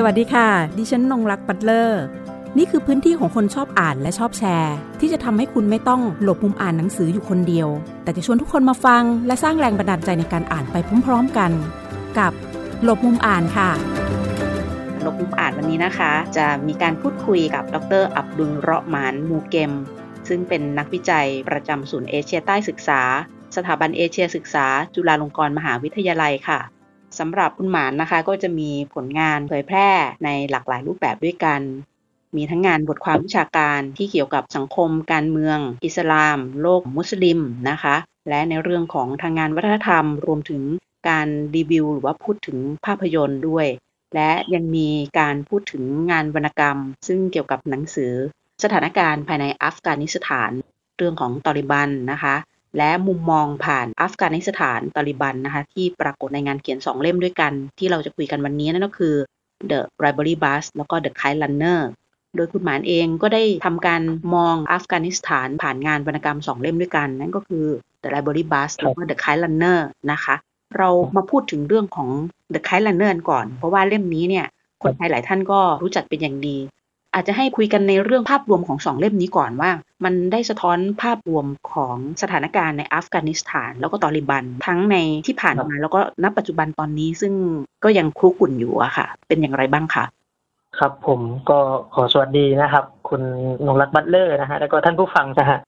สวัสดีค่ะ ดิฉันนงรักปัตเลอร์ นี่คือพื้นที่ของคนชอบอ่านและชอบแชร์ ที่จะทำให้คุณไม่ต้องหลบมุมอ่านหนังสืออยู่คนเดียว แต่จะชวนทุกคนมาฟัง และสร้างแรงบันดาลใจในการอ่านไปพร้อมๆกัน กับหลบมุมอ่านค่ะหลบมุมอ่านวันนี้นะคะ จะมีการพูดคุยกับดร อับดุลเราะหมานมูเกม ซึ่งเป็นนักวิจัยประจำศูนย์เอเชียใต้ศึกษา สถาบันเอเชียศึกษา จุฬาลงกรณ์มหาวิทยาลัยค่ะ สำหรับคุณหมานนะคะ ก็จะมีผลงานเผยแพร่ในหลากหลายรูปแบบด้วยกัน มีทั้งงานบทความวิชาการที่เกี่ยวกับสังคม การเมือง อิสลาม โลกมุสลิมนะคะ และในเรื่องของทางงานวัฒนธรรม รวมถึงการรีวิวหรือว่าพูดถึงภาพยนตร์ด้วย และยังมีการพูดถึงงานวรรณกรรม ซึ่งเกี่ยวกับหนังสือ สถานการณ์ภายในอัฟกานิสถาน เรื่องของตอริบันนะคะ และมุมมองผ่านอัฟกานิสถานตาลิบันนะคะที่ปรากฏในงานเขียน 2 เล่มด้วยกัน ที่เราจะคุยกันวันนี้นั่นก็คือ The Library Bus แล้วก็ The Kite Runner โดยคุณหมานเองก็ได้ทำการมองอัฟกานิสถานผ่านงานวรรณกรรม 2 เล่มด้วยกัน นั่นก็คือ The Library Bus แล้วก็ The Kite Runner นะคะ เรามาพูดถึงเรื่องของ The Kite Runner ก่อน เพราะว่าเล่มนี้เนี่ยคนไทยหลายท่านก็รู้จักเป็นอย่างดี อาจจะให้คุยกันในเรื่องภาพรวมของสองเล่มนี้ก่อนว่า มันได้สะท้อนภาพรวมของสถานการณ์ในอัฟกานิสถาน แล้วก็ตอลิบัน ทั้งในที่ผ่านมาแล้วก็ณปัจจุบันตอนนี้ซึ่งก็ยังคุกรุ่นอยู่อะค่ะ เป็นอย่างไรบ้างคะครับผมก็ขอสวัสดีนะครับ คุณนงรักษ์ บัตเลอร์นะฮะแล้วก็ท่านผู้ฟังนะฮะ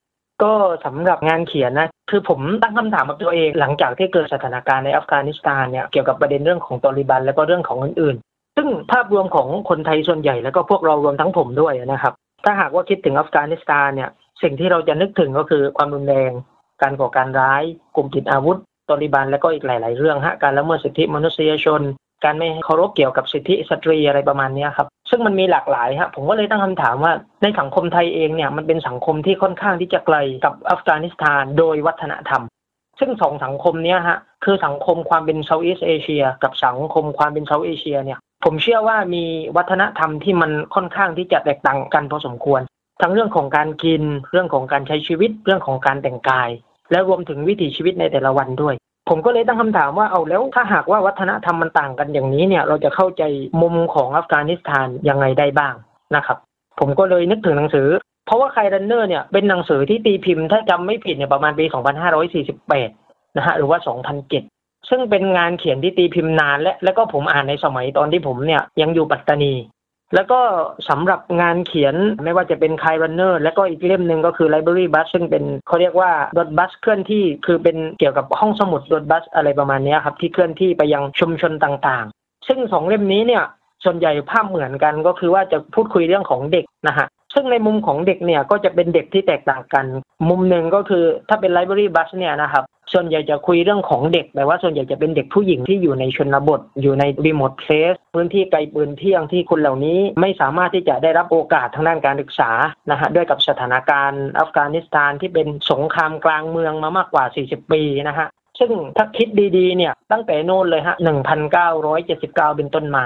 ก็สำหรับงานเขียนนะคือผมตั้งคำถามกับตัวเองหลังจากที่เกิดสถานการณ์ในอัฟกานิสถานเนี่ยเกี่ยวกับประเด็นเรื่องของตอลิบัน แล้วก็เรื่องของอื่น ซึ่งภาพรวมของคนไทยส่วนใหญ่แล้วก็พวกเรารวมทั้งผมด้วยนะครับ ถ้าหากว่าคิดถึงอัฟกานิสถานเนี่ยสิ่งที่เราจะนึกถึงก็คือความรุนแรง การก่อการร้าย กลุ่มติดอาวุธตอลิบันและก็อีกหลาย ๆ เรื่องฮะการละเมิดสิทธิมนุษยชน การไม่เคารพเกี่ยวกับสิทธิสตรีอะไรประมาณนี้ครับซึ่งมันมีหลากหลายฮะผมก็เลยตั้งคำถามว่าในสังคมไทยเองเนี่ยมันเป็นสังคมที่ค่อนข้างที่จะไกลกับอัฟกานิสถานโดยวัฒนธรรม ซึ่งสองสังคมนี้ฮะคือสังคมความเป็น Southeast Asia กับสังคมความเป็น South Asia เนี่ย ผมเชื่อว่ามีวัฒนธรรมที่มันค่อนข้างที่จะแตกต่างกันพอสมควร ทั้งเรื่องของการกินเรื่องของการใช้ชีวิตเรื่องของการแต่งกาย และรวมถึงวิถีชีวิตในแต่ละวันด้วย ผมก็เลยตั้งคำถามว่าเอาแล้วถ้าหากว่าวัฒนธรรมมันต่างกันอย่างนี้เนี่ยเราจะเข้าใจมุมของอัฟกานิสถานยังไงได้บ้างนะครับ ผมก็เลยนึกถึงหนังสือ เพราะว่าไครันเนอร์เนี่ยเป็นหนังสือที่ตีพิมพ์ถ้าจำไม่ผิดเนี่ยประมาณปี 2548นะฮะหรือว่า 2007 ซึ่งเป็นงานเขียนที่ตีพิมพ์นานและแล้วก็ผมอ่านในสมัยตอนที่ผมเนี่ยยังอยู่ปัตตานี แล้วก็สำหรับงานเขียนไม่ว่าจะเป็นคายรันเนอร์และก็อีกเล่มหนึ่งก็คือ Library Bus ซึ่งเป็นเขาเรียกว่ารถบัสเคลื่อนที่คือเป็นเกี่ยวกับห้องสมุดรถบัสอะไรประมาณนี้ครับที่เคลื่อนที่ไปยังชุมชนต่างๆ ซึ่งสองเล่มนี้เนี่ยส่วนใหญ่ภาพเหมือนกันก็คือว่าจะพูดคุยเรื่องของเด็กนะฮะซึ่งในมุมของเด็กเนี่ยก็จะเป็นเด็กที่แตกต่างกัน มุมหนึ่งก็คือถ้าเป็น Library Bus เนี่ยนะครับ ส่วนใหญ่จะคุยเรื่องของเด็กแต่ว่าส่วนใหญ่จะเป็นเด็กผู้หญิงที่อยู่ในชนบท อยู่ในรีโมทเพลสพื้นที่ไกลปืนเที่ยงที่คนเหล่านี้ไม่สามารถที่จะได้รับโอกาสทางด้านการศึกษานะฮะด้วยกับสถานการณ์อัฟกานิสถานที่เป็นสงครามกลางเมืองมามากกว่า 40 ปีนะฮะซึ่งถ้าคิดดีๆเนี่ยตั้งแต่โน่นเลยฮะ 1979 เป็นต้นมา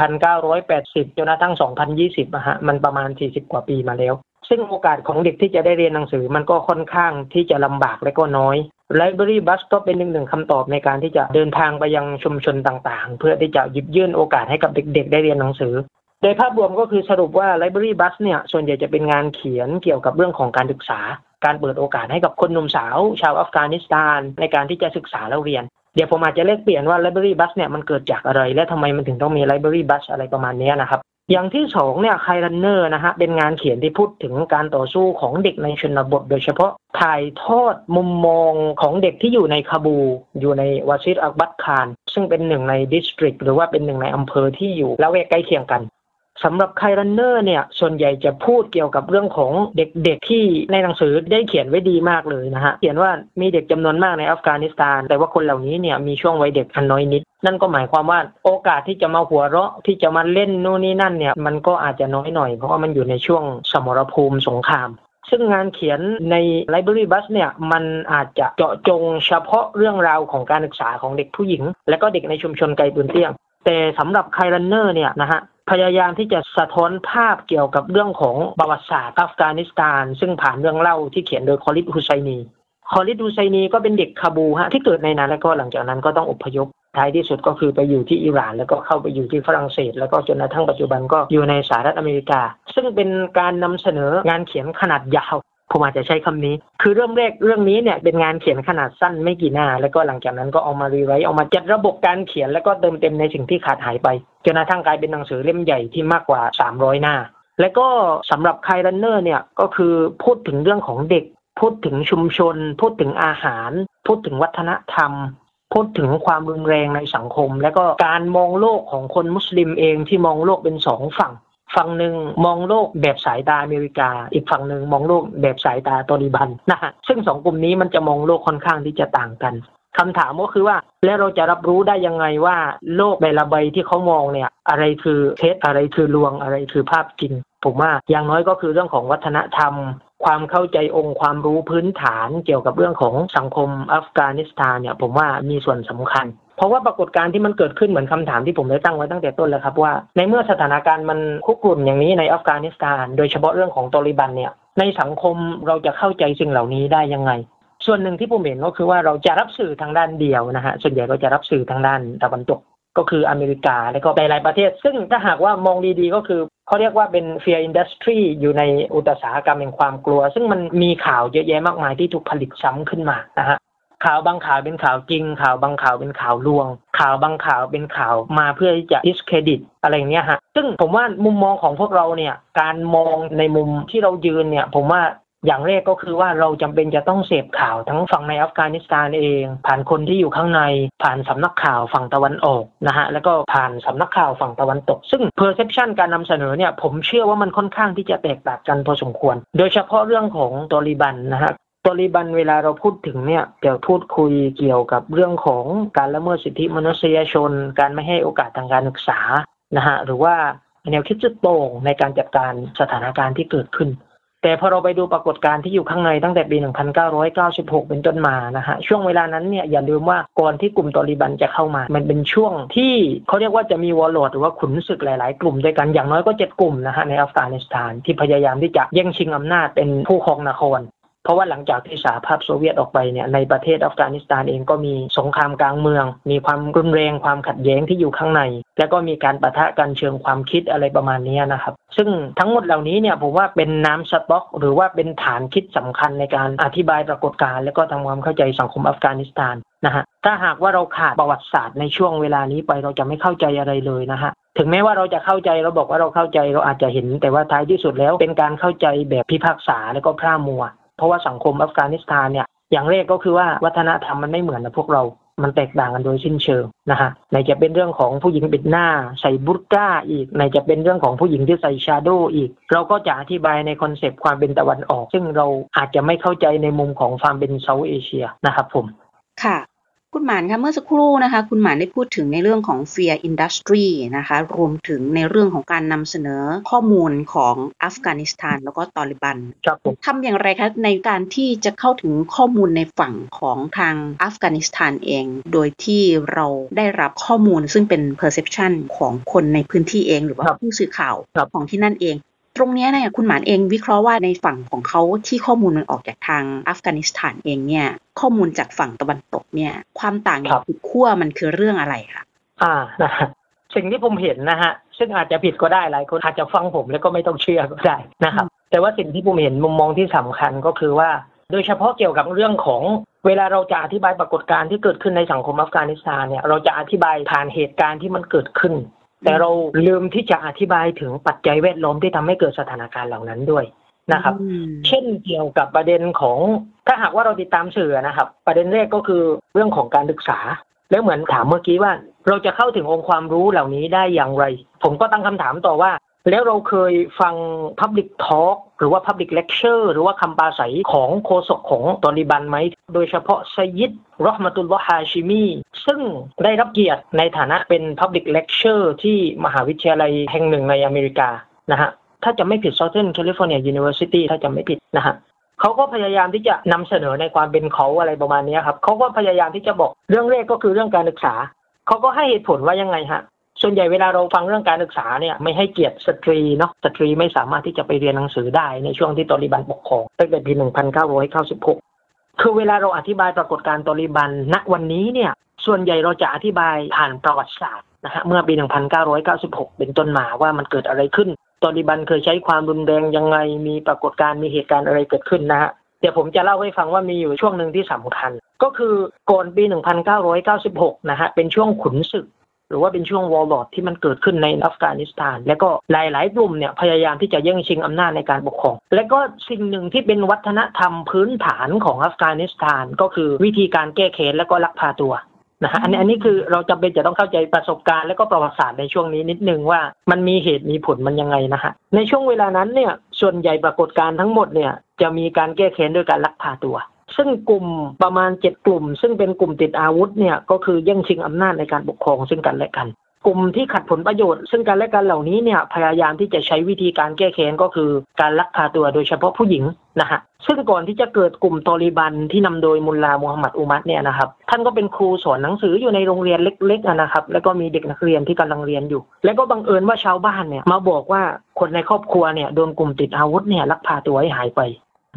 1980 จนกระทั่ง 2020อะฮะ มันประมาณ 40 กว่าปีมาแล้ว ซึ่งโอกาสของเด็กที่จะได้เรียนหนังสือมันก็ค่อนข้างที่จะลำบากและก็น้อย Library Bus ก็เป็นหนึ่งหนึ่งคำตอบในการที่จะเดินทางไปยังชุมชนต่างๆ เพื่อที่จะหยิบยื่นโอกาสให้กับเด็ก ๆ ได้เรียนหนังสือ โดยภาพรวมก็คือสรุปว่า Library Bus เนี่ยส่วนใหญ่จะเป็นงานเขียนเกี่ยวกับเรื่องของการศึกษา การเปิดโอกาสให้กับคนหนุ่มสาว ชาวอัฟกานิสถานในการที่จะศึกษาแล้วเรียน เดี๋ยวผมอาจจะเลกเปลี่ยนว่า Library Bus เนี่ยมันเกิดจากอะไร และทำไมมันถึงต้องมี Library Bus อะไรประมาณนี้นะครับ อย่างที่สองเนี่ย Kite Runner นะฮะเป็นงานเขียนที่พูดถึงการต่อสู้ของเด็กในชนบท โดยเฉพาะถ่ายทอดมุมมองของเด็กที่อยู่ในคาบูล อยู่ในวาซีร์อักบาร์ข่านซึ่งเป็นหนึ่งใน district หรือว่าเป็นหนึ่งในอำเภอที่อยู่ละแวกใกล้เคียงกันสำหรับ Kite Runner เนี่ยส่วนใหญ่จะพูดเกี่ยวกับเรื่องของเด็กๆที่ในหนังสือได้เขียนไว้ดีมากเลยนะฮะเขียนว่ามีเด็กจำนวนมากในอัฟกานิสถาน แต่ว่าคนเหล่านี้เนี่ยมีช่วงวัยเด็กอันน้อยนิด นั่นก็หมายความว่าโอกาสที่จะมาหัวเราะที่จะมาเล่นนู่นนี่นั่นเนี่ย มันก็อาจจะน้อยหน่อย เพราะว่ามันอยู่ในช่วงสมรภูมิสงคราม ซึ่งงานเขียนใน Library Bus เนี่ย มันอาจจะเจาะจงเฉพาะเรื่องราวของการศึกษาของเด็กผู้หญิง และก็เด็กในชุมชนไกลปืนเที่ยง แต่สำหรับ Kite Runner เนี่ยนะฮะพยายามที่จะสะท้อนภาพเกี่ยวกับเรื่องของประวัติศาสตร์อัฟกานิสถาน ซึ่งผ่านเรื่องเล่าที่เขียนโดยคอลิดฮุไซนีคอลิดฮุไซนีก็เป็นเด็กคาบูลฮะที่เกิดในนั้นแล้วก็หลังจากนั้นก็ต้องอพยพ ท้ายที่สุดก็คือไปอยู่ที่อิหร่าน แล้วก็เข้าไปอยู่ที่ฝรั่งเศส แล้วก็จนกระทั่งปัจจุบันก็อยู่ในสหรัฐอเมริกา ซึ่งเป็นการนำเสนองานเขียนขนาดยาวผมอาจจะใช้คำนี้ คือเริ่มแรกเรื่องนี้เนี่ยเป็นงานเขียนขนาดสั้นไม่กี่หน้า แล้วก็หลังจากนั้นก็เอามา rewrite เอามาจัดระบบการเขียนแล้วก็เติมเต็มในสิ่งที่ขาดหายไปจนกระทั่งกลายเป็นหนังสือเล่มใหญ่ที่มากกว่า 300 หน้า และก็สำหรับ Kite Runner เนี่ยก็คือพูดถึงเรื่องของเด็ก พูดถึงชุมชน พูดถึงอาหาร พูดถึงวัฒนธรรม พูดถึงความรุนแรงในสังคม และก็การมองโลกของคนมุสลิมเองที่มองโลกเป็นสองฝั่ง ฝั่งหนึ่งมองโลกแบบสายตาอเมริกา อีกฝั่งหนึ่งมองโลกแบบสายตาตอริบันนะฮะซึ่งสองกลุ่มนี้มันจะมองโลกค่อนข้างที่จะต่างกันคำถามก็คือว่าแล้วเราจะรับรู้ได้ยังไงว่าโลกใบละใบที่เขามองเนี่ยอะไรคือเท็จอะไรคือลวงอะไรคือภาพจริงผมว่าอย่างน้อยก็คือเรื่องของวัฒนธรรม ความเข้าใจองค์ความรู้พื้นฐานเกี่ยวกับเรื่องของสังคมอัฟกานิสถานเนี่ย ผมว่ามีส่วนสำคัญ เพราะว่าปรากฏการณ์ที่มันเกิดขึ้นเหมือนคำถามที่ผมได้ตั้งไว้ตั้งแต่ต้นแล้วครับว่าในเมื่อสถานการณ์มันคุกรุ่นอย่างนี้ในอัฟกานิสถาน โดยเฉพาะเรื่องของตอริบันเนี่ยในสังคมเราจะเข้าใจสิ่งเหล่านี้ได้ยังไง ส่วนหนึ่งที่ผมเห็นก็คือว่าเราจะรับสื่อทางด้านเดียวนะฮะส่วนใหญ่เราจะรับสื่อทางด้านตะวันตกก็คืออเมริกาและก็หลายประเทศ ซึ่งถ้าหากว่ามองดีๆก็คือ เขาเรียกว่าเป็น fear industry อยู่ในอุตสาหกรรมแห่งความกลัว ซึ่งมันมีข่าวเยอะแยะมากมายที่ถูกผลิตซ้ำขึ้นมานะฮะข่าวบางข่าวเป็นข่าวจริง ข่าวบางข่าวเป็นข่าวลวง ข่าวบางข่าวเป็นข่าวมาเพื่อที่จะ discredit อะไรเนี้ยฮะซึ่งผมว่ามุมมองของพวกเราเนี่ยการมองในมุมที่เรายืนเนี่ยผมว่า อย่างแรกก็คือว่าเราจำเป็นจะต้องเสพข่าวทั้งฝั่งในอัฟกานิสถานเอง ผ่านคนที่อยู่ข้างในผ่านสำนักข่าวฝั่งตะวันออกนะฮะแล้วก็ผ่านสำนักข่าวฝั่งตะวันตก ซึ่ง perception การนำเสนอเนี่ยผมเชื่อว่ามันค่อนข้างที่จะแตกต่างกันพอสมควร โดยเฉพาะเรื่องของตอริบันนะฮะตอริบันเวลาเราพูดถึงเนี่ยจะพูดคุยเกี่ยวกับเรื่องของการละเมิดสิทธิมนุษยชน การไม่ให้โอกาสทางการศึกษานะฮะหรือว่าแนวคิดจุดโต่งในการจัดการสถานการณ์ที่เกิดขึ้น แต่พอเราไปดูปรากฏการณ์ที่อยู่ข้างในตั้งแต่ปี 1996 เป็นต้นมานะฮะช่วงเวลานั้นเนี่ยอย่าลืมว่าก่อนที่กลุ่มตอริบันจะเข้ามา มันเป็นช่วงที่เขาเรียกว่าจะมีวอลล์หรือว่าขุนศึกหลาย ๆ กลุ่มด้วยกันอย่างน้อยก็เจ็ดกลุ่มนะฮะในอัฟกานิสถานที่พยายามที่จะแย่งชิงอำนาจเป็นผู้ครองนคร ราะว่าหลังจากที่สหภาพโซเวียตออกไปเนี่ยในประเทศอัฟกานิสถานเองก็มีสงครามกลางเมือง มีความรุนแรงความขัดแย้งที่อยู่ข้างใน แล้วก็มีการประทะกันเชิงความคิดอะไรประมาณนี้นะครับ ซึ่งทั้งหมดเหล่านี้เนี่ยผมว่าเป็นน้ำสต๊อก หรือว่าเป็นฐานคิดสำคัญในการอธิบายปรากฏการณ์และก็ทำความเข้าใจสังคมอัฟกานิสถานนะฮะถ้าหากว่าเราขาดประวัติศาสตร์ในช่วงเวลานี้ไปเราจะไม่เข้าใจอะไรเลยนะฮะถึงแม้ว่าเราจะเข้าใจเราบอกว่าเราเข้าใจเราอาจจะเห็น แต่ว่าท้ายที่สุดแล้วเป็นการเข้าใจแบบพิพากษาและก็พร่ามัว เพราะว่าสังคมอัฟกานิสถานเนี่ยอย่างแรกก็คือว่าวัฒนธรรมมันไม่เหมือนกับพวกเรา มันแตกต่างกันโดยสิ้นเชิงนะฮะในจะเป็นเรื่องของผู้หญิงปิดหน้า ใส่บุรก้าอีกในจะเป็นเรื่องของผู้หญิงที่ใส่ชาโดอีก เราก็จะอธิบายใน concept ความเป็นตะวันออก ซึ่งเราอาจจะไม่เข้าใจในมุมของความเป็น South Asia นะครับผม ค่ะ คุณหมานคะเมื่อสักครู่นะคะ คุณหมานได้พูดถึงในเรื่องของ Fear Industry นะคะ รวมถึงในเรื่องของการนำเสนอข้อมูลของอัฟกานิสถานแล้วก็ตอริบันทำอย่างไรคะในการที่จะเข้าถึงข้อมูลในฝั่งของทางอัฟกานิสถานเอง โดยที่เราได้รับข้อมูลซึ่งเป็น perception ของคนในพื้นที่เอง หรือว่าผู้สื่อข่าวของที่นั่นเอง ตรงนี้เนี่ยคุณหมานเองวิเคราะห์ว่าในฝั่งของเขาที่ข้อมูลมันออกจากทางอัฟกานิสถานเองเนี่ย ข้อมูลจากฝั่งตะวันตกเนี่ย ความต่างจากขั้วมันคือเรื่องอะไรคะอ่านะสิ่งที่ผมเห็นนะฮะ ซึ่งอาจจะผิดก็ได้หลายคนอาจจะฟังผมแล้วก็ไม่ต้องเชื่อก็ได้นะครับ แต่ว่าสิ่งที่ผมเห็นมุมมองที่สำคัญก็คือว่า โดยเฉพาะเกี่ยวกับเรื่องของเวลาเราจะอธิบายปรากฏการณ์ที่เกิดขึ้นในสังคมอัฟกานิสถานเนี่ย เราจะอธิบายผ่านเหตุการณ์ที่มันเกิดขึ้น แต่เราลืมที่จะอธิบายถึงปัจจัยแวดล้อมที่ทำให้เกิดสถานการณ์เหล่านั้นด้วยนะครับ เช่นเกี่ยวกับประเด็นของถ้าหากว่าเราติดตามสื่อนะครับ ประเด็นแรกก็คือเรื่องของการศึกษา แล้วเหมือนถามเมื่อกี้ว่า เราจะเข้าถึงองค์ความรู้เหล่านี้ได้อย่างไร ผมก็ตั้งคำถามต่อว่า แล้วเราเคยฟัง Public Talk หรือว่า Public Lecture หรือว่าคำปราศัยของโฆษกของตอริบันไหม โดยเฉพาะไซยิดรอฮมตุลลอฮาชิมี ซึ่งได้รับเกียรติในฐานะเป็น Public Lecture ที่มหาวิทยาลัยแห่งหนึ่งในอเมริกานะฮะถ้าจะไม่ผิด Southern California University ถ้าจะไม่ผิดนะฮะเขาก็พยายามที่จะนำเสนอในความเป็นเขาอะไรประมาณนี้ครับเขาก็พยายามที่จะบอกเรื่องแรกก็คือเรื่องการศึกษาเขาก็ให้เหตุผลว่ายังไงฮะ ส่วนใหญ่เวลาเราฟังเรื่องการศึกษาเนี่ยไม่ให้เกียรติสตรีเนาะสตรีไม่สามารถที่จะไปเรียนหนังสือได้ในช่วงที่ตอริบันปกครองตั้งแต่ปี 1996 คือเวลาเราอธิบายปรากฏการณ์ตอริบันณวันนี้เนี่ยส่วนใหญ่เราจะอธิบายผ่านประวัติศาสตร์นะฮะเมื่อปี 1996 เป็นต้นมาว่ามันเกิดอะไรขึ้นตอริบันเคยใช้ความรุนแรงยังไงมีปรากฏการณ์มีเหตุการณ์อะไรเกิดขึ้นนะฮะเดี๋ยวผมจะเล่าให้ฟังว่ามีอยู่ช่วงหนึ่งที่สำคัญ ก็คือก่อนปี 1996 นะฮะเป็นช่วงขุนศึก หรือว่าเป็นช่วงวอลลอดที่มันเกิดขึ้นในอัฟกานิสถาน และก็หลายๆกลุ่มเนี่ยพยายามที่จะแย่งชิงอำนาจในการปกครอง และก็สิ่งหนึ่งที่เป็นวัฒนธรรมพื้นฐานของอัฟกานิสถานก็คือวิธีการแก้แค้นและก็ลักพาตัวนะฮะอันนี้อันนี้คือเราจำเป็นจะต้องเข้าใจประสบการณ์และก็ประวัติศาสตร์ในช่วงนี้นิดนึงว่ามันมีเหตุมีผลมันยังไงนะฮะในช่วงเวลานั้นเนี่ยส่วนใหญ่ปรากฏการณ์ทั้งหมดเนี่ยจะมีการแก้แค้นด้วยการลักพาตัว ซึ่งกลุ่มประมาณเจ็ดกลุ่ม ซึ่งเป็นกลุ่มติดอาวุธเนี่ยก็คือแย่งชิงอำนาจในการปกครองซึ่งกันและกัน กลุ่มที่ขัดผลประโยชน์ ซึ่งกันและกันเหล่านี้เนี่ยพยายามที่จะใช้วิธีการแก้แค้นก็คือการลักพาตัวโดยเฉพาะผู้หญิงนะฮะซึ่งก่อนที่จะเกิดกลุ่มตอริบันที่นำโดยมุลลามูฮัมหมัดอุมัดเนี่ยนะครับท่านก็เป็นครูสอนหนังสืออยู่ในโรงเรียนเล็กๆนะครับ แล้วก็มีเด็กนักเรียนที่กำลังเรียนอยู่ แล้วก็บังเอิญว่าชาวบ้านเนี่ยมาบอกว่าคนในครอบครัวเนี่ยโดนกลุ่มติดอาวุธเนี่ยลักพาตัวให้หายไป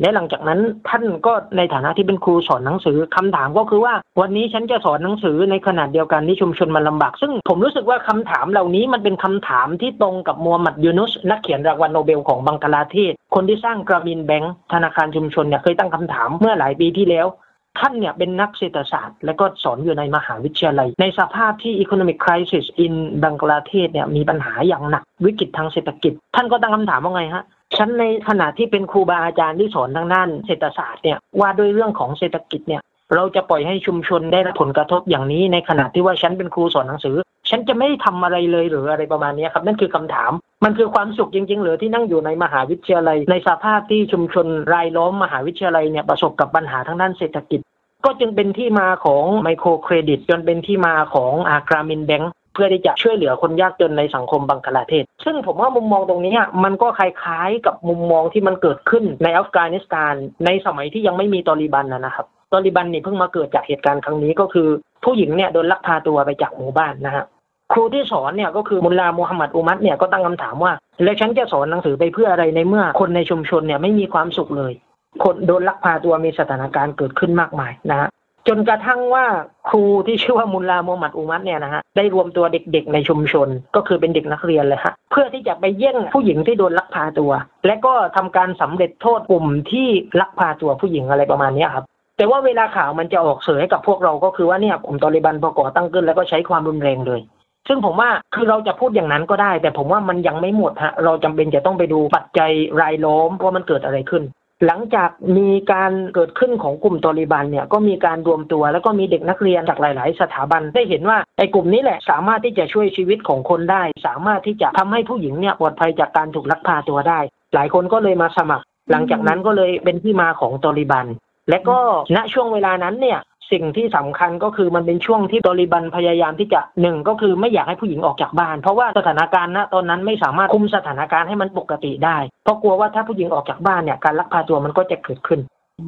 และหลังจากนั้นท่านก็ในฐานะที่เป็นครูสอนหนังสือคำถามก็คือว่าวันนี้ฉันจะสอนหนังสือในขนาดเดียวกันที่ชุมชนมันลำบาก ซึ่งผมรู้สึกว่าคำถามเหล่านี้มันเป็นคำถามที่ตรงกับมูฮัมหมัดยูนุสนักเขียนรางวัลโนเบลของบังกลาเทศ คนที่สร้างกรามินแบงค์ธนาคารชุมชนเนี่ยเคยตั้งคำถามเมื่อหลายปีที่แล้ว ท่านเนี่ยเป็นนักเศรษฐศาสตร์ และก็สอนอยู่ในมหาวิทยาลัย ในสภาพที่ economic crisis in บังกลาเทศเนี่ยมีปัญหาอย่างหนักวิกฤตทางเศรษฐกิจ ท่านก็ตั้งคำถามว่าไงฮะฉันในขณะที่เป็นครูบาอาจารย์ที่สอนทางด้านเศรษฐศาสตร์เนี่ยว่าด้วยเรื่องของเศรษฐกิจเนี่ยเราจะปล่อยให้ชุมชนได้รับผลกระทบอย่างนี้ในขณะที่ว่าฉันเป็นครูสอนหนังสือ ฉันจะไม่ทำอะไรเลยหรืออะไรประมาณนี้ครับ นั่นคือคำถาม มันคือความสุขจริง ๆ หรือที่นั่งอยู่ในมหาวิทยาลัย ในสภาพที่ชุมชนรายล้อมมหาวิทยาลัยเนี่ยประสบกับปัญหาทางด้านเศรษฐกิจ ก็จึงเป็นที่มาของไมโครเครดิต จนเป็นที่มาของอากรามินแบงค์เพื่อที่จะช่วยเหลือคนยากจนในสังคมบังกลาเทศ ซึ่งผมว่ามุมมองตรงนี้มันก็คล้ายๆกับมุมมองที่มันเกิดขึ้นในอัฟกานิสถาน ในสมัยที่ยังไม่มีตอริบันนะครับตอริบันนี่เพิ่งมาเกิดจากเหตุการณ์ครั้งนี้ก็คือ ผู้หญิงเนี่ยโดนลักพาตัวไปจากหมู่บ้านนะฮะ ครูที่สอนเนี่ยก็คือมุลลามูฮัมหมัดอุมัดเนี่ยก็ตั้งคำถามว่า แล้วฉันจะสอนหนังสือไปเพื่ออะไรในเมื่อคนในชุมชนเนี่ยไม่มีความสุขเลย คนโดนลักพาตัวมีสถานการณ์เกิดขึ้นมากมายนะฮะจนกระทั่งว่าครูที่ชื่อว่ามุลลามูฮัมหมัดอุมัดเนี่ยนะฮะได้รวมตัวเด็กๆในชุมชน ก็คือเป็นเด็กนักเรียนเลยฮะเพื่อที่จะไปแย่งผู้หญิงที่โดนลักพาตัว และก็ทำการสำเร็จโทษกลุ่มที่ลักพาตัวผู้หญิงอะไรประมาณนี้ครับแต่ว่าเวลาข่าวมันจะออกเสยให้กับพวกเราก็คือว่าเนี่ยกลุ่มตอริบันพอก่อตั้งขึ้นแล้วก็ใช้ความรุนแรงเลย ซึ่งผมว่าคือเราจะพูดอย่างนั้นก็ได้ แต่ผมว่ามันยังไม่หมดฮะเราจำเป็นจะต้องไปดูปัจจัยรายล้อมว่ามันเกิดอะไรขึ้น หลังจากมีการเกิดขึ้นของกลุ่มตอริบันเนี่ยก็มีการรวมตัวแล้วก็มีเด็กนักเรียนจากหลาย ๆ สถาบันได้เห็นว่าไอ้กลุ่มนี้แหละ สามารถที่จะช่วยชีวิตของคนได้ สามารถที่จะทำให้ผู้หญิงเนี่ยปลอดภัยจากการถูกลักพาตัวได้ หลายคนก็เลยมาสมัคร หลังจากนั้นก็เลยเป็นที่มาของตอริบันและก็ณช่วงเวลานั้นเนี่ย สิ่งที่สำคัญก็คือมันเป็นช่วงที่ตอริบันพยายามที่จะหนึ่งก็คือไม่อยากให้ผู้หญิงออกจากบ้าน เพราะว่าสถานการณ์ณตอนนั้นไม่สามารถคุมสถานการณ์ให้มันปกติได้ เพราะกลัวว่าถ้าผู้หญิงออกจากบ้านเนี่ยการลักพาตัวมันก็จะเกิดขึ้น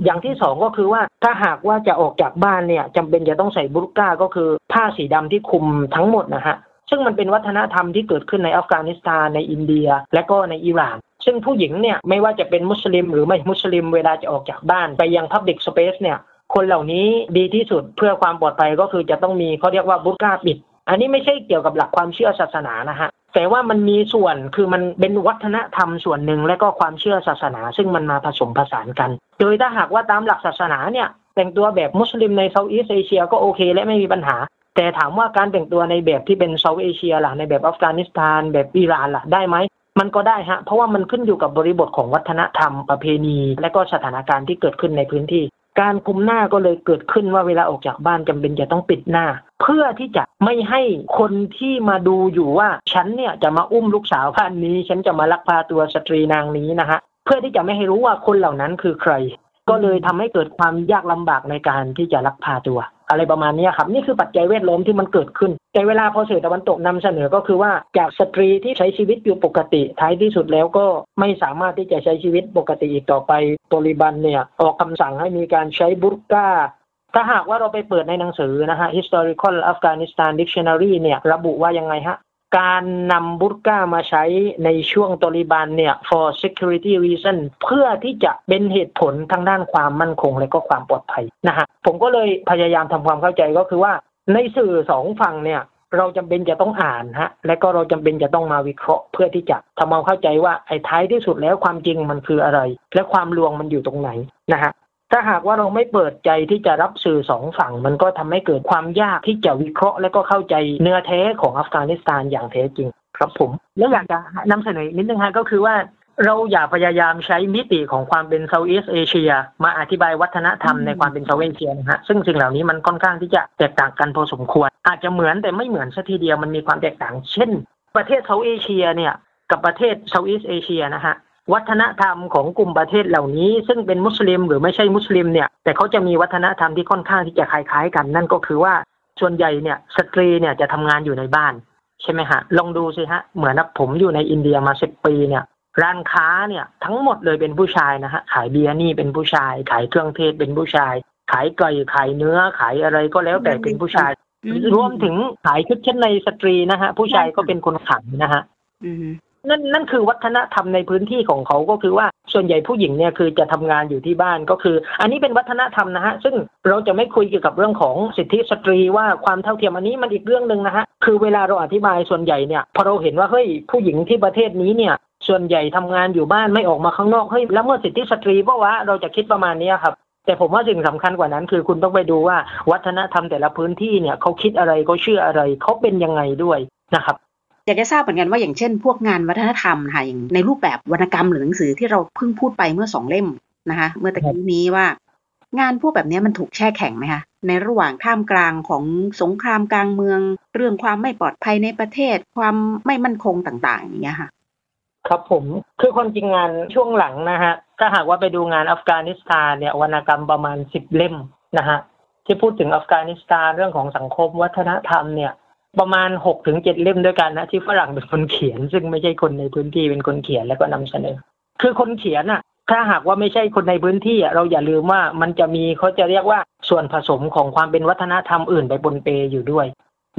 อย่างที่สองก็คือว่าถ้าหากว่าจะออกจากบ้านเนี่ยจำเป็นจะต้องใส่บุรก้าก็คือผ้าสีดำที่คลุมทั้งหมดนะฮะซึ่งมันเป็นวัฒนธรรมที่เกิดขึ้นในอัฟกานิสถานในอินเดีย และก็ในอิหร่านซึ่งผู้หญิงเนี่ยไม่ว่าจะเป็นมุสลิมหรือไม่มุสลิมเวลาจะออกจากบ้านไปยังพับ l ิกสเปซเนี่ย คนเหล่านี้ดีที่สุดเพื่อความปลอดภัยก็คือจะต้องมีเขาเรียกว่าบุรกาปิด อันนี้ไม่ใช่เกี่ยวกับหลักความเชื่อศาสนานะฮะแต่ว่ามันมีส่วนคือมันเป็นวัฒนธรรมส่วนหนึ่งและก็ความเชื่อศาสนา ซึ่งมันมาผสมผสานกัน โดยถ้าหากว่าตามหลักศาสนาเนี่ยแต่งตัวแบบมุสลิมใน Southeast Asia ก็โอเค และไม่มีปัญหา แต่ถามว่าการแต่งตัวในแบบที่เป็นเซาท์เอเชียล่ะในแบบอัฟกานิสถานแบบอิหร่านล่ะได้ไหมมันก็ได้ฮะเพราะว่ามันขึ้นอยู่กับบริบทของวัฒนธรรมประเพณี และก็สถานการณ์ที่เกิดขึ้นในพื้นที่ การคุมหน้าก็เลยเกิดขึ้นว่าเวลาออกจากบ้านจำเป็นจะต้องปิดหน้า เพื่อที่จะไม่ให้คนที่มาดูอยู่ว่าฉันเนี่ยจะมาอุ้มลูกสาวพันนี้ ฉันจะมาลักพาตัวสตรีนางนี้นะฮะเพื่อที่จะไม่ให้รู้ว่าคนเหล่านั้นคือใคร ก็เลยทำให้เกิดความยากลำบากในการที่จะลักพาตัว อะไรประมาณนี้ครับ นี่คือปัจจัยแวดล้อมที่มันเกิดขึ้น แต่เวลาพอสื่อตะวันตกนำเสนอก็คือว่าจากสตรีที่ใช้ชีวิตอยู่ปกติท้ายที่สุดแล้วก็ไม่สามารถที่จะใช้ชีวิตปกติอีกต่อไปตริบันเนี่ยออกคำสั่งให้มีการใช้บุรกาถ้าหากว่าเราไปเปิดในหนังสือนะฮะ historical Afghanistan dictionary เนี่ยระบุว่ายังไงฮะการนำบุรกามาใช้ในช่วงตอริบันเนี่ย for security reason เพื่อที่จะเป็นเหตุผลทางด้านความมั่นคงและก็ความปลอดภัยนะฮะผมก็เลยพยายามทำความเข้าใจก็คือว่า ในสื่อสองฝั่งเนี่ย เราจำเป็นจะต้องอ่านฮะ และก็เราจำเป็นจะต้องมาวิเคราะห์เพื่อที่จะทำความเข้าใจว่าไอ้ท้ายที่สุดแล้วความจริงมันคืออะไร และความลวงมันอยู่ตรงไหนนะฮะถ้าหากว่าเราไม่เปิดใจที่จะรับสื่อสองฝั่ง มันก็ทำให้เกิดความยากที่จะวิเคราะห์ และก็เข้าใจเนื้อแท้ของอัฟกานิสถานอย่างแท้จริงครับผม แล้วอยากจะนำเสนอนิดนึงฮะก็คือว่า เราอย่าพยายามใช้มิติของความเป็นเซาท์อีสเอเชียมาอธิบายวัฒนธรรมในความเป็น South Asia นะฮะซึ่งสิ่งเหล่านี้มันค่อนข้างที่จะแตกต่างกันพอสมควร อาจจะเหมือนแต่ไม่เหมือนซะทีเดียวมันมีความแตกต่าง เช่น ประเทศ South Asia เนี่ยกับประเทศ Southeast Asia นะฮะวัฒนธรรมของกลุ่มประเทศเหล่านี้ ซึ่งเป็นมุสลิมหรือไม่ใช่มุสลิมเนี่ยแต่เขาจะมีวัฒนธรรมที่ค่อนข้างที่จะคล้ายๆ กัน นั่นก็คือว่าส่วนใหญ่เนี่ยสตรีเนี่ยจะทำงานอยู่ในบ้านใช่ไหมฮะลองดูสิฮะเหมือนผมอยู่ในอินเดียมาสิบปีเนี่ย ร้านค้าเนี่ยทั้งหมดเลยเป็นผู้ชายนะฮะขายเบียร์นี่เป็นผู้ชาย ขายเครื่องเทศเป็นผู้ชาย ขายไก่ขายเนื้อขายอะไรก็แล้วแต่เป็นผู้ชาย รวมถึงขายชุดชั้นในสตรีนะฮะผู้ชายก็เป็นคนขายนะฮะนั่นนั่นคือวัฒนธรรมในพื้นที่ของเขาก็คือว่าส่วนใหญ่ผู้หญิงเนี่ยคือจะทำงานอยู่ที่บ้านก็คือ อันนี้เป็นวัฒนธรรมนะฮะซึ่งเราจะไม่คุยเกี่ยวกับเรื่องของสิทธิสตรีว่าความเท่าเทียมอันนี้มันอีกเรื่องหนึ่งนะฮะคือเวลาเราอธิบายส่วนใหญ่เนี่ยพอเราเห็นว่าเฮ้ยผู้หญิงที่ประเทศนี้เนี่ย ส่วนใหญ่ทำงานอยู่บ้านไม่ออกมาข้างนอกเฮ้ยแล้วเมื่อสิทธิสตรีเพราะว่าเราจะคิดประมาณนี้ครับ แต่ผมว่าสิ่งสำคัญกว่านั้น คือคุณต้องไปดูว่าวัฒนธรรมแต่ละพื้นที่เนี่ยเขาคิดอะไรเขาเชื่ออะไรเขาเป็นยังไงด้วยนะครับอยากจะทราบเหมือนกันว่าอย่างเช่น พวกงานวัฒนธรรมค่ะอย่างในรูปแบบวรรณกรรมหรือหนังสือที่เราเพิ่งพูดไปเมื่อสองเล่มนะคะ เมื่อตะกี้นี้ว่างานพวกแบบนี้มันถูกแช่แข็งไหมคะในระหว่างท่ามกลางของสงครามกลางเมือง เรื่องความไม่ปลอดภัยในประเทศความไม่มั่นคงต่าง ๆ อย่างเงี้ยค่ะ ครับผมคือคนจริงงานช่วงหลังนะฮะถ้าหากว่าไปดูงานอัฟกานิสถานเนี่ยวรรณกรรมประมาณสิบเล่มนะฮะที่พูดถึงอัฟกานิสถานเรื่องของสังคมวัฒนธรรมเนี่ย ประมาณหกถึงเจ็ดเล่มด้วยกันนะที่ฝรั่งเป็นคนเขียน ซึ่งไม่ใช่คนในพื้นที่เป็นคนเขียนแล้วก็นำเสนอ คือคนเขียนอะถ้าหากว่าไม่ใช่คนในพื้นที่เราอย่าลืมว่ามันจะมีเขาจะเรียกว่าส่วนผสมของความเป็นวัฒนธรรมอื่นไปปนเปอยู่ด้วย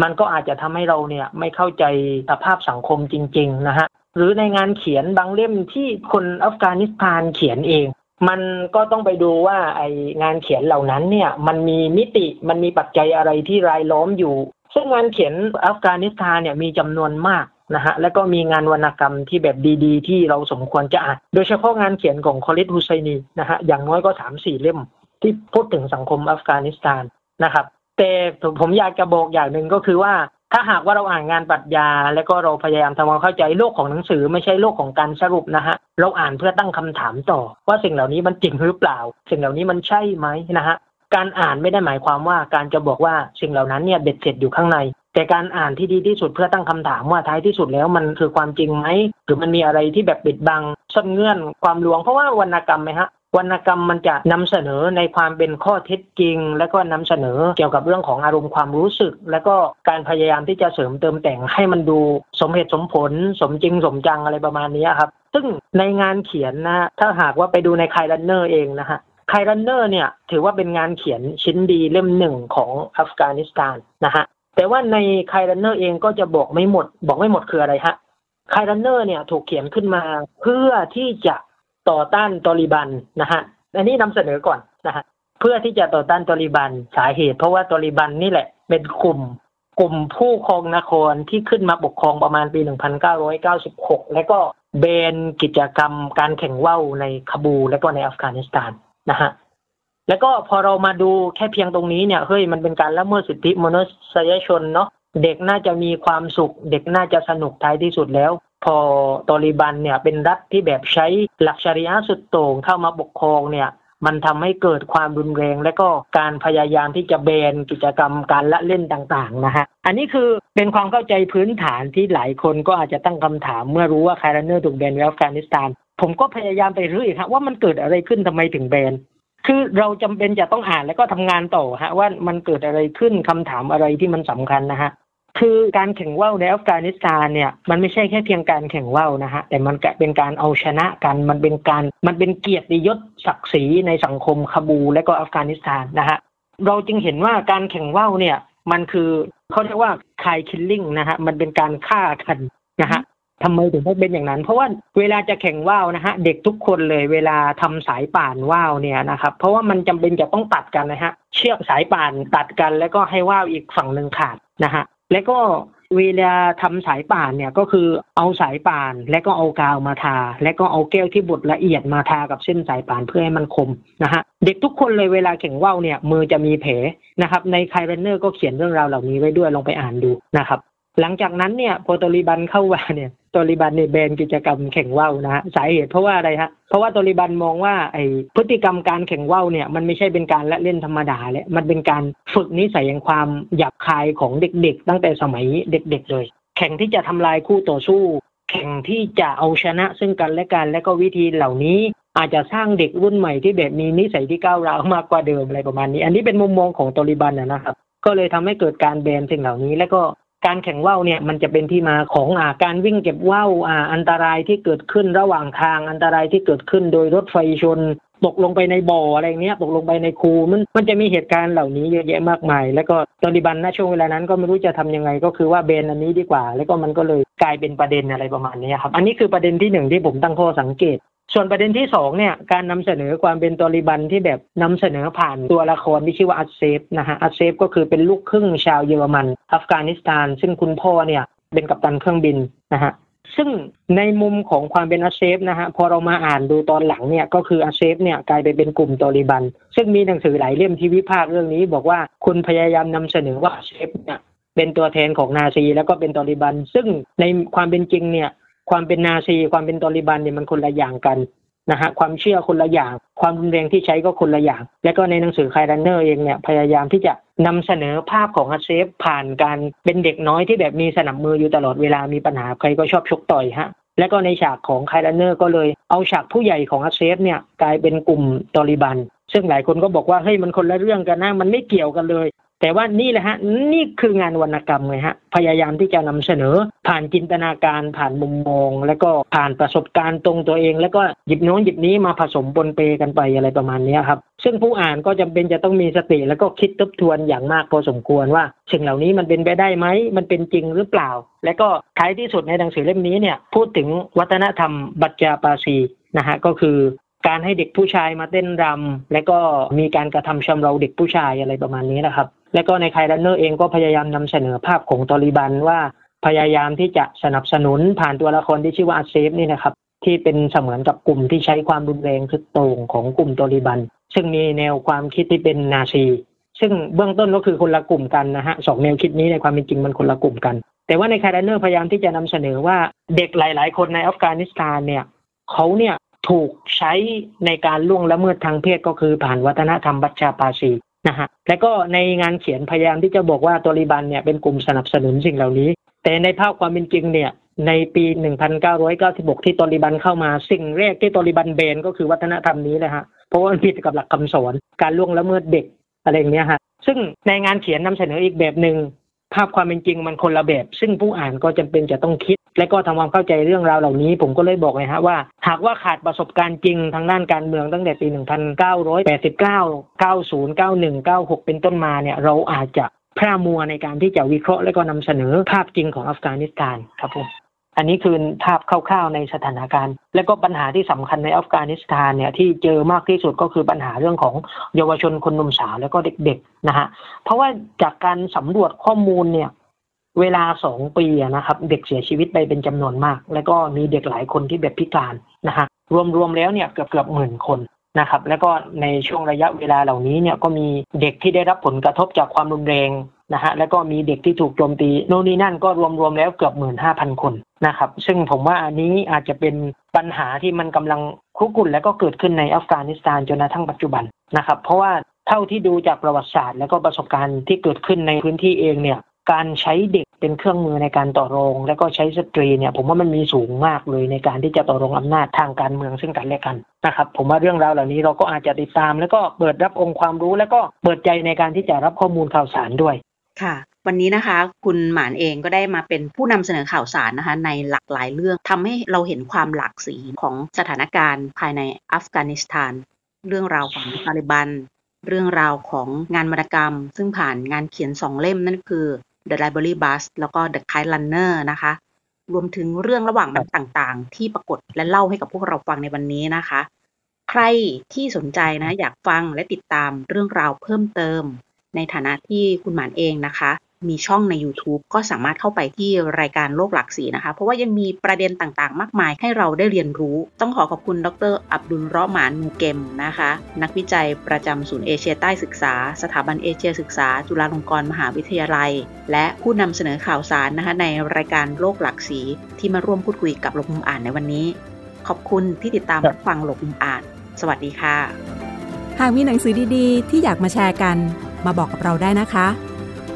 มันก็อาจจะทำให้เราเนี่ยไม่เข้าใจสภาพสังคมจริง ๆ นะฮะ หรือในงานเขียนบางเล่มที่คนอัฟกานิสถานเขียนเอง มันก็ต้องไปดูว่าไองานเขียนเหล่านั้นเนี่ยมันมีมิติมันมีปัจจัยอะไรที่รายล้อมอยู่ ซึ่งงานเขียนอัฟกานิสถานเนี่ยมีจำนวนมากนะฮะแล้วก็มีงานวรรณกรรมที่แบบดีๆ ที่เราสมควรจะอ่านโดยเฉพาะงานเขียนของคอลิดฮุไซนีนะฮะอย่างน้อยก็สามสี่เล่ม ที่พูดถึงสังคมอัฟกานิสถานนะครับ แต่ผมอยากจะบอกอย่างหนึ่งก็คือว่า ถ้าหากว่าเราอ่านงานปรัชญา แล้วก็เราพยายามทำความเข้าใจโลกของหนังสือไม่ใช่โลกของการสรุปนะฮะเราอ่านเพื่อตั้งคำถามต่อ ว่าสิ่งเหล่านี้มันจริงหรือเปล่า สิ่งเหล่านี้มันใช่ไหมนะฮะการอ่านไม่ได้หมายความว่าการจะบอกว่าสิ่งเหล่านั้นเนี่ยเบ็ดเสร็จอยู่ข้างใน แต่การอ่านที่ดีที่สุดเพื่อตั้งคำถามว่าท้ายที่สุดแล้วมันคือความจริงไหมหรือมันมีอะไรที่แบบปิดบังซ่อนเงื่อนความลวงเพราะว่าวรรณกรรมไหมฮะ วรรณกรรมมันจะนำเสนอในความเป็นข้อเท็จจริง และก็นำเสนอเกี่ยวกับเรื่องของอารมณ์ความรู้สึก และก็การพยายามที่จะเสริมเติมแต่งให้มันดูสมเหตุสมผล สมจริงสมจังอะไรประมาณนี้ครับ ซึ่งในงานเขียนนะถ้าหากว่าไปดูใน Kite Runner เองนะฮะ Kite Runner เนี่ยถือว่าเป็นงานเขียนชิ้นดีเล่มหนึ่งของอัฟกานิสถานนะฮะแต่ว่าใน Kite Runner เองก็จะบอกไม่หมด บอกไม่หมดคืออะไรฮะคายรันเนอร์เนี่ยถูกเขียนขึ้นมาเพื่อที่จะ ต่อต้านตอริบันนะฮะอันนี้นำเสนอก่อนนะฮะเพื่อที่จะต่อต้านตอริบันสาเหตุ เพราะว่าตอริบันนี่แหละเป็นกลุ่มกลุ่มผู้ครองนครที่ขึ้นมาปกครองประมาณปี 1996 แล้วก็เบนกิจกรรมการแข่งว่าวในคาบูและก็ในอัฟกานิสถานนะฮะแล้วก็พอเรามาดูแค่เพียงตรงนี้เนี่ยเฮ้ยมันเป็นการละเมิดสิทธิมนุษยชนเนาะเด็กน่าจะมีความสุข เด็กน่าจะสนุกท้ายที่สุดแล้ว พอตอริบันเนี่ยเป็นรัฐที่แบบใช้หลักชริยะสุดโต่งเข้ามาปกครองเนี่ยมันทำให้เกิดความรุนแรง และก็การพยายามที่จะแบนกิจกรรมการละเล่นต่างๆนะฮะ อันนี้คือเป็นความเข้าใจพื้นฐานที่หลายคนก็อาจจะตั้งคำถาม เมื่อรู้ว่าคาร์เนอร์ถูกแบนในอัฟกานิสถาน ผมก็พยายามไปรื้ออีกครับว่ามันเกิดอะไรขึ้นทำไมถึงแบนคือเราจำเป็นจะต้องอ่านแล้วก็ทำงานต่อฮะว่ามันเกิดอะไรขึ้นคำถามอะไรที่มันสำคัญนะฮะ คือการแข่งว่าวในอัฟกานิสถานเนี่ยมันไม่ใช่แค่เพียงการแข่งว่าวนะฮะแต่มันเป็นการเอาชนะกันมันเป็นการมันเป็นเกียรติยศศักดิ์ศรีในสังคมคาบูและก็อัฟกานิสถานนะฮะเราจึงเห็นว่าการแข่งว่าวเนี่ยมันคือเขาเรียกว่าคายคิลลิ่งนะฮะมันเป็นการฆ่ากันนะฮะทำไมถึงต้องเป็นอย่างนั้น เพราะว่าเวลาจะแข่งว่าวนะฮะเด็กทุกคนเลยเวลาทำสายป่านว่าวเนี่ยนะครับเพราะว่ามันจำเป็นจะต้องตัดกันนะฮะเชือกสายป่านตัดกันแล้วก็ให้ว่าวอีกฝั่งหนึ่งขาดนะฮะ แล้วก็เวลาทำสายป่านเนี่ยก็คือเอาสายป่าน และก็เอากาวมาทา และก็เอาแก้วที่บดละเอียดมาทากับเส้นสายป่านเพื่อให้มันคมนะฮะเด็กทุกคนเลยเวลาแข่งว่าวเนี่ยมือจะมีแผลนะครับใน Kite Runner ก็เขียนเรื่องราวเหล่านี้ไว้ด้วยลองไปอ่านดูนะครับ หลังจากนั้นเนี่ยพอตอริบันเข้ามาเนี่ยตอริบันเนี่ยแบนกิจกรรมแข่งว่าวนะฮะสาเหตุเพราะว่าอะไรฮะเพราะว่าตอริบันมองว่าไอพฤติกรรมการแข่งว่าวเนี่ยมันไม่ใช่เป็นการละเล่นธรรมดาเลยมันเป็นการฝึกนิสัยแห่งความหยาบคายของเด็กๆ ตั้งแต่สมัยเด็ก ๆ เลย แข่งที่จะทำลายคู่ต่อสู้ แข่งที่จะเอาชนะซึ่งกันและกันและก็วิธีเหล่านี้อาจจะสร้างเด็กรุ่นใหม่ที่แบบมีนิสัยที่ก้าวร้าวมากกว่าเดิมอะไรประมาณนี้ อันนี้เป็นมุมมองของตอริบันนะครับก็เลยทำให้เกิดการแบนสิ่งเหล่านี้ แล้วก็ การแข่งว่าวเนี่ยมันจะเป็นที่มาของอาการวิ่งเก็บว่าวอาอันตรายที่เกิดขึ้นระหว่างทางอันตรายที่เกิดขึ้นโดยรถไฟชนตกลงไปในบ่ออะไรเนี้ยตกลงไปในคูมันมันจะมีเหตุการณ์เหล่านี้เยอะแยะมากมาย แล้วก็ตอริบันณช่วงเวลานั้นก็ไม่รู้จะทำยังไง ก็คือว่าแบนอันนี้ดีกว่า แล้วก็มันก็เลยกลายเป็นประเด็นอะไรประมาณนี้ครับ อันนี้คือประเด็นที่หนึ่งที่ผมตั้งข้อสังเกต ส่วนประเด็นที่สองเนี่ยการนำเสนอความเป็นตอริบันที่แบบนำเสนอผ่านตัวละครที่ชื่อว่าอัตเซฟนะฮะอัตเซฟก็คือเป็นลูกครึ่งชาวเยอรมัน อัฟกานิสถาน ซึ่งคุณพ่อเนี่ยเป็นกัปตันเครื่องบินนะฮะซึ่งในมุมของความเป็นอาเซฟนะฮะพอเรามาอ่านดูตอนหลังเนี่ยก็คืออาเซฟเนี่ยกลายไปเป็นกลุ่มตอริบัน ซึ่งมีหนังสือหลายเล่มที่วิพากษ์เรื่องนี้ บอกว่าคุณพยายามนำเสนอว่าอาเซฟเนี่ยเป็นตัวแทนของนาซีแล้วก็เป็นตอริบัน ซึ่งในความเป็นจริงเนี่ย ความเป็นนาซี ความเป็นตอริบันเนี่ยมันคนละอย่างกันนะฮะความเชื่อคนละอย่าง ความรุนแรงที่ใช้ก็คนละอย่าง และก็ในหนังสือ Kite Runner เองเนี่ยพยายามที่จะนำเสนอภาพของอาเซฟผ่านการเป็นเด็กน้อยที่แบบมีสนับมืออยู่ตลอดเวลามีปัญหาใครก็ชอบชกต่อยฮะและก็ในฉากของ Kite Runner ก็เลยเอาฉากผู้ใหญ่ของอาเซฟเนี่ยกลายเป็นกลุ่มตอริบัน ซึ่งหลายคนก็บอกว่าเฮ้ยมันคนละเรื่องกันนะมันไม่เกี่ยวกันเลย แต่ว่านี่แหละฮะนี่คืองานวรรณกรรมไงฮะพยายามที่จะนำเสนอ ผ่านจินตนาการผ่านมุมมอง แล้วก็ผ่านประสบการณ์ตรงตัวเอง แล้วก็หยิบโน้นหยิบนี้มาผสมปนเปกันไปอะไรประมาณนี้ครับซึ่งผู้อ่านก็จำเป็นจะต้องมีสติ แล้วก็คิดทบทวนอย่างมากพอสมควรว่าสิ่งเหล่านี้มันเป็นไปได้ไหมมันเป็นจริงหรือเปล่า และก็ท้ายที่สุดในหนังสือเล่มนี้เนี่ยพูดถึงวัฒนธรรมบัจจาบาซีนะฮะก็คือการให้เด็กผู้ชายมาเต้นรำและก็มีการกระทำชำเราเด็กผู้ชายอะไรประมาณนี้นะครับ และก็ใน Kite Runner เองก็พยายามนำเสนอภาพของตอริบันว่าพยายามที่จะสนับสนุนผ่านตัวละครที่ชื่อว่าอาเซฟนี่นะครับ ที่เป็นเสมือนกับกลุ่มที่ใช้ความรุนแรงคือต่งของกลุ่มตอริบัน ซึ่งมีแนวความคิดที่เป็นนาซีซึ่งเบื้องต้นก็คือคนละกลุ่มกันนะฮะสองแนวคิดนี้ในความเป็นจริงมันคนละกลุ่มกัน แต่ว่าในคายรันเนอร์พยายามที่จะนำเสนอว่าเด็กหลาย ๆ คนในอัฟกานิสถานเนี่ยเขาเนี่ยถูกใช้ในการล่วงละเมิดทางเพศก็คือผ่านวัฒนธรรมบัชชาปาซี นะฮะและก็ในงานเขียนพยายามที่จะบอกว่าตอริบันเนี่ยเป็นกลุ่มสนับสนุนสิ่งเหล่านี้ แต่ในภาพความเป็นจริงเนี่ยในปี 1996 ที่ตอริบันเข้ามาสิ่งแรกที่ตอริบันเบนก็คือวัฒนธรรมนี้เลยฮะเพราะว่ามันผิดกับหลักคำสอนการล่วงละเมิดเด็กอะไรอย่างเงี้ยฮะซึ่งในงานเขียนนำเสนออีกแบบหนึ่งภาพความเป็นจริงมันคนละแบบ ซึ่งผู้อ่านก็จำเป็นจะต้องคิด และก็ทำความเข้าใจเรื่องราวเหล่านี้ ผมก็เลยบอกเลยฮะว่า หากว่าขาดประสบการณ์จริงทางด้านการเมืองตั้งแต่ปี 1989 90 91 96 เป็นต้นมาเนี่ยเราอาจจะพร่ามัวในการที่จะวิเคราะห์และก็นำเสนอภาพจริงของอัฟกานิสถานครับผมอันนี้คือภาพคร่าวๆในสถานการณ์ และก็ปัญหาที่สำคัญในอัฟกานิสถานเนี่ยที่เจอมากที่สุดก็คือปัญหาเรื่องของเยาวชนคนหนุ่มสาว แล้วก็เด็กๆนะฮะเพราะว่าจากการสำรวจข้อมูลเนี่ย เวลาสองปีนะครับ เด็กเสียชีวิตไปเป็นจำนวนมาก แล้วก็มีเด็กหลายคนที่แบบพิการนะฮะรวมๆแล้วเนี่ยเกือบเกือบหมื่นคนนะครับ แล้วก็ในช่วงระยะเวลาเหล่านี้เนี่ยก็มีเด็กที่ได้รับผลกระทบจากความรุนแรงนะฮะแล้วก็มีเด็กที่ถูกโจมตีโน่นนี่นั่นก็รวมๆแล้วเกือบหมื่นห้าพันคนนะครับ ซึ่งผมว่าอันนี้อาจจะเป็นปัญหาที่มันกำลังคุกรุ่นและก็เกิดขึ้นในอัฟกานิสถานจนกระทั่งปัจจุบันนะครับ เพราะว่าเท่าที่ดูจากประวัติศาสตร์ และก็ประสบการณ์ที่เกิดขึ้นในพื้นที่เองเนี่ย การใช้เด็กเป็นเครื่องมือในการต่อรอง และก็ใช้สตรีเนี่ย ผมว่ามันมีสูงมากเลยในการที่จะต่อรองอำนาจทางการเมืองซึ่งกันและกันนะครับผมว่าเรื่องราวเหล่านี้เราก็อาจจะติดตาม แล้วก็เปิดรับองค์ความรู้ แล้วก็เปิดใจในการที่จะรับข้อมูลข่าวสารด้วยค่ะวันนี้นะคะคุณหมานเองก็ได้มาเป็นผู้นำเสนอข่าวสารนะคะในหลากหลายเรื่องทำให้เราเห็นความหลากสีของสถานการณ์ภายในอัฟกานิสถาน เรื่องราวของตาลิบัน เรื่องราวของงานวรรณกรรม ซึ่งผ่านงานเขียนสองเล่มนั่นคือ The Library Bus แล้วก็ The Kite Runner นะคะ รวมถึงเรื่องระหว่างบรรทัดต่างๆ ที่ปรากฏและเล่าให้กับพวกเราฟังในวันนี้นะคะ ใครที่สนใจนะอยากฟังและติดตามเรื่องราวเพิ่มเติม ในฐานะที่คุณหมานเองนะคะ มีช่องใน YouTube ก็สามารถเข้าไปที่รายการโลกหลากสีนะคะ เพราะว่ายังมีประเด็นต่างๆ มากมายให้เราได้เรียนรู้ ต้องขอขอบคุณดร อับดุลราะหมานมูเกมนะคะ นักวิจัยประจำศูนย์เอเชียใต้ศึกษา สถาบันเอเชียศึกษา จุฬาลงกรณ์มหาวิทยาลัย และผู้นำเสนอข่าวสารนะคะ ในรายการโลกหลากสี ที่มาร่วมพูดคุยกับหลบมุมอ่านในวันนี้ ขอบคุณที่ติดตามรับฟังหลบมุมอ่าน สวัสดีค่ะ หากมีหนังสือดีๆ ที่อยากมาแชร์กัน มาบอกกับเราได้นะคะ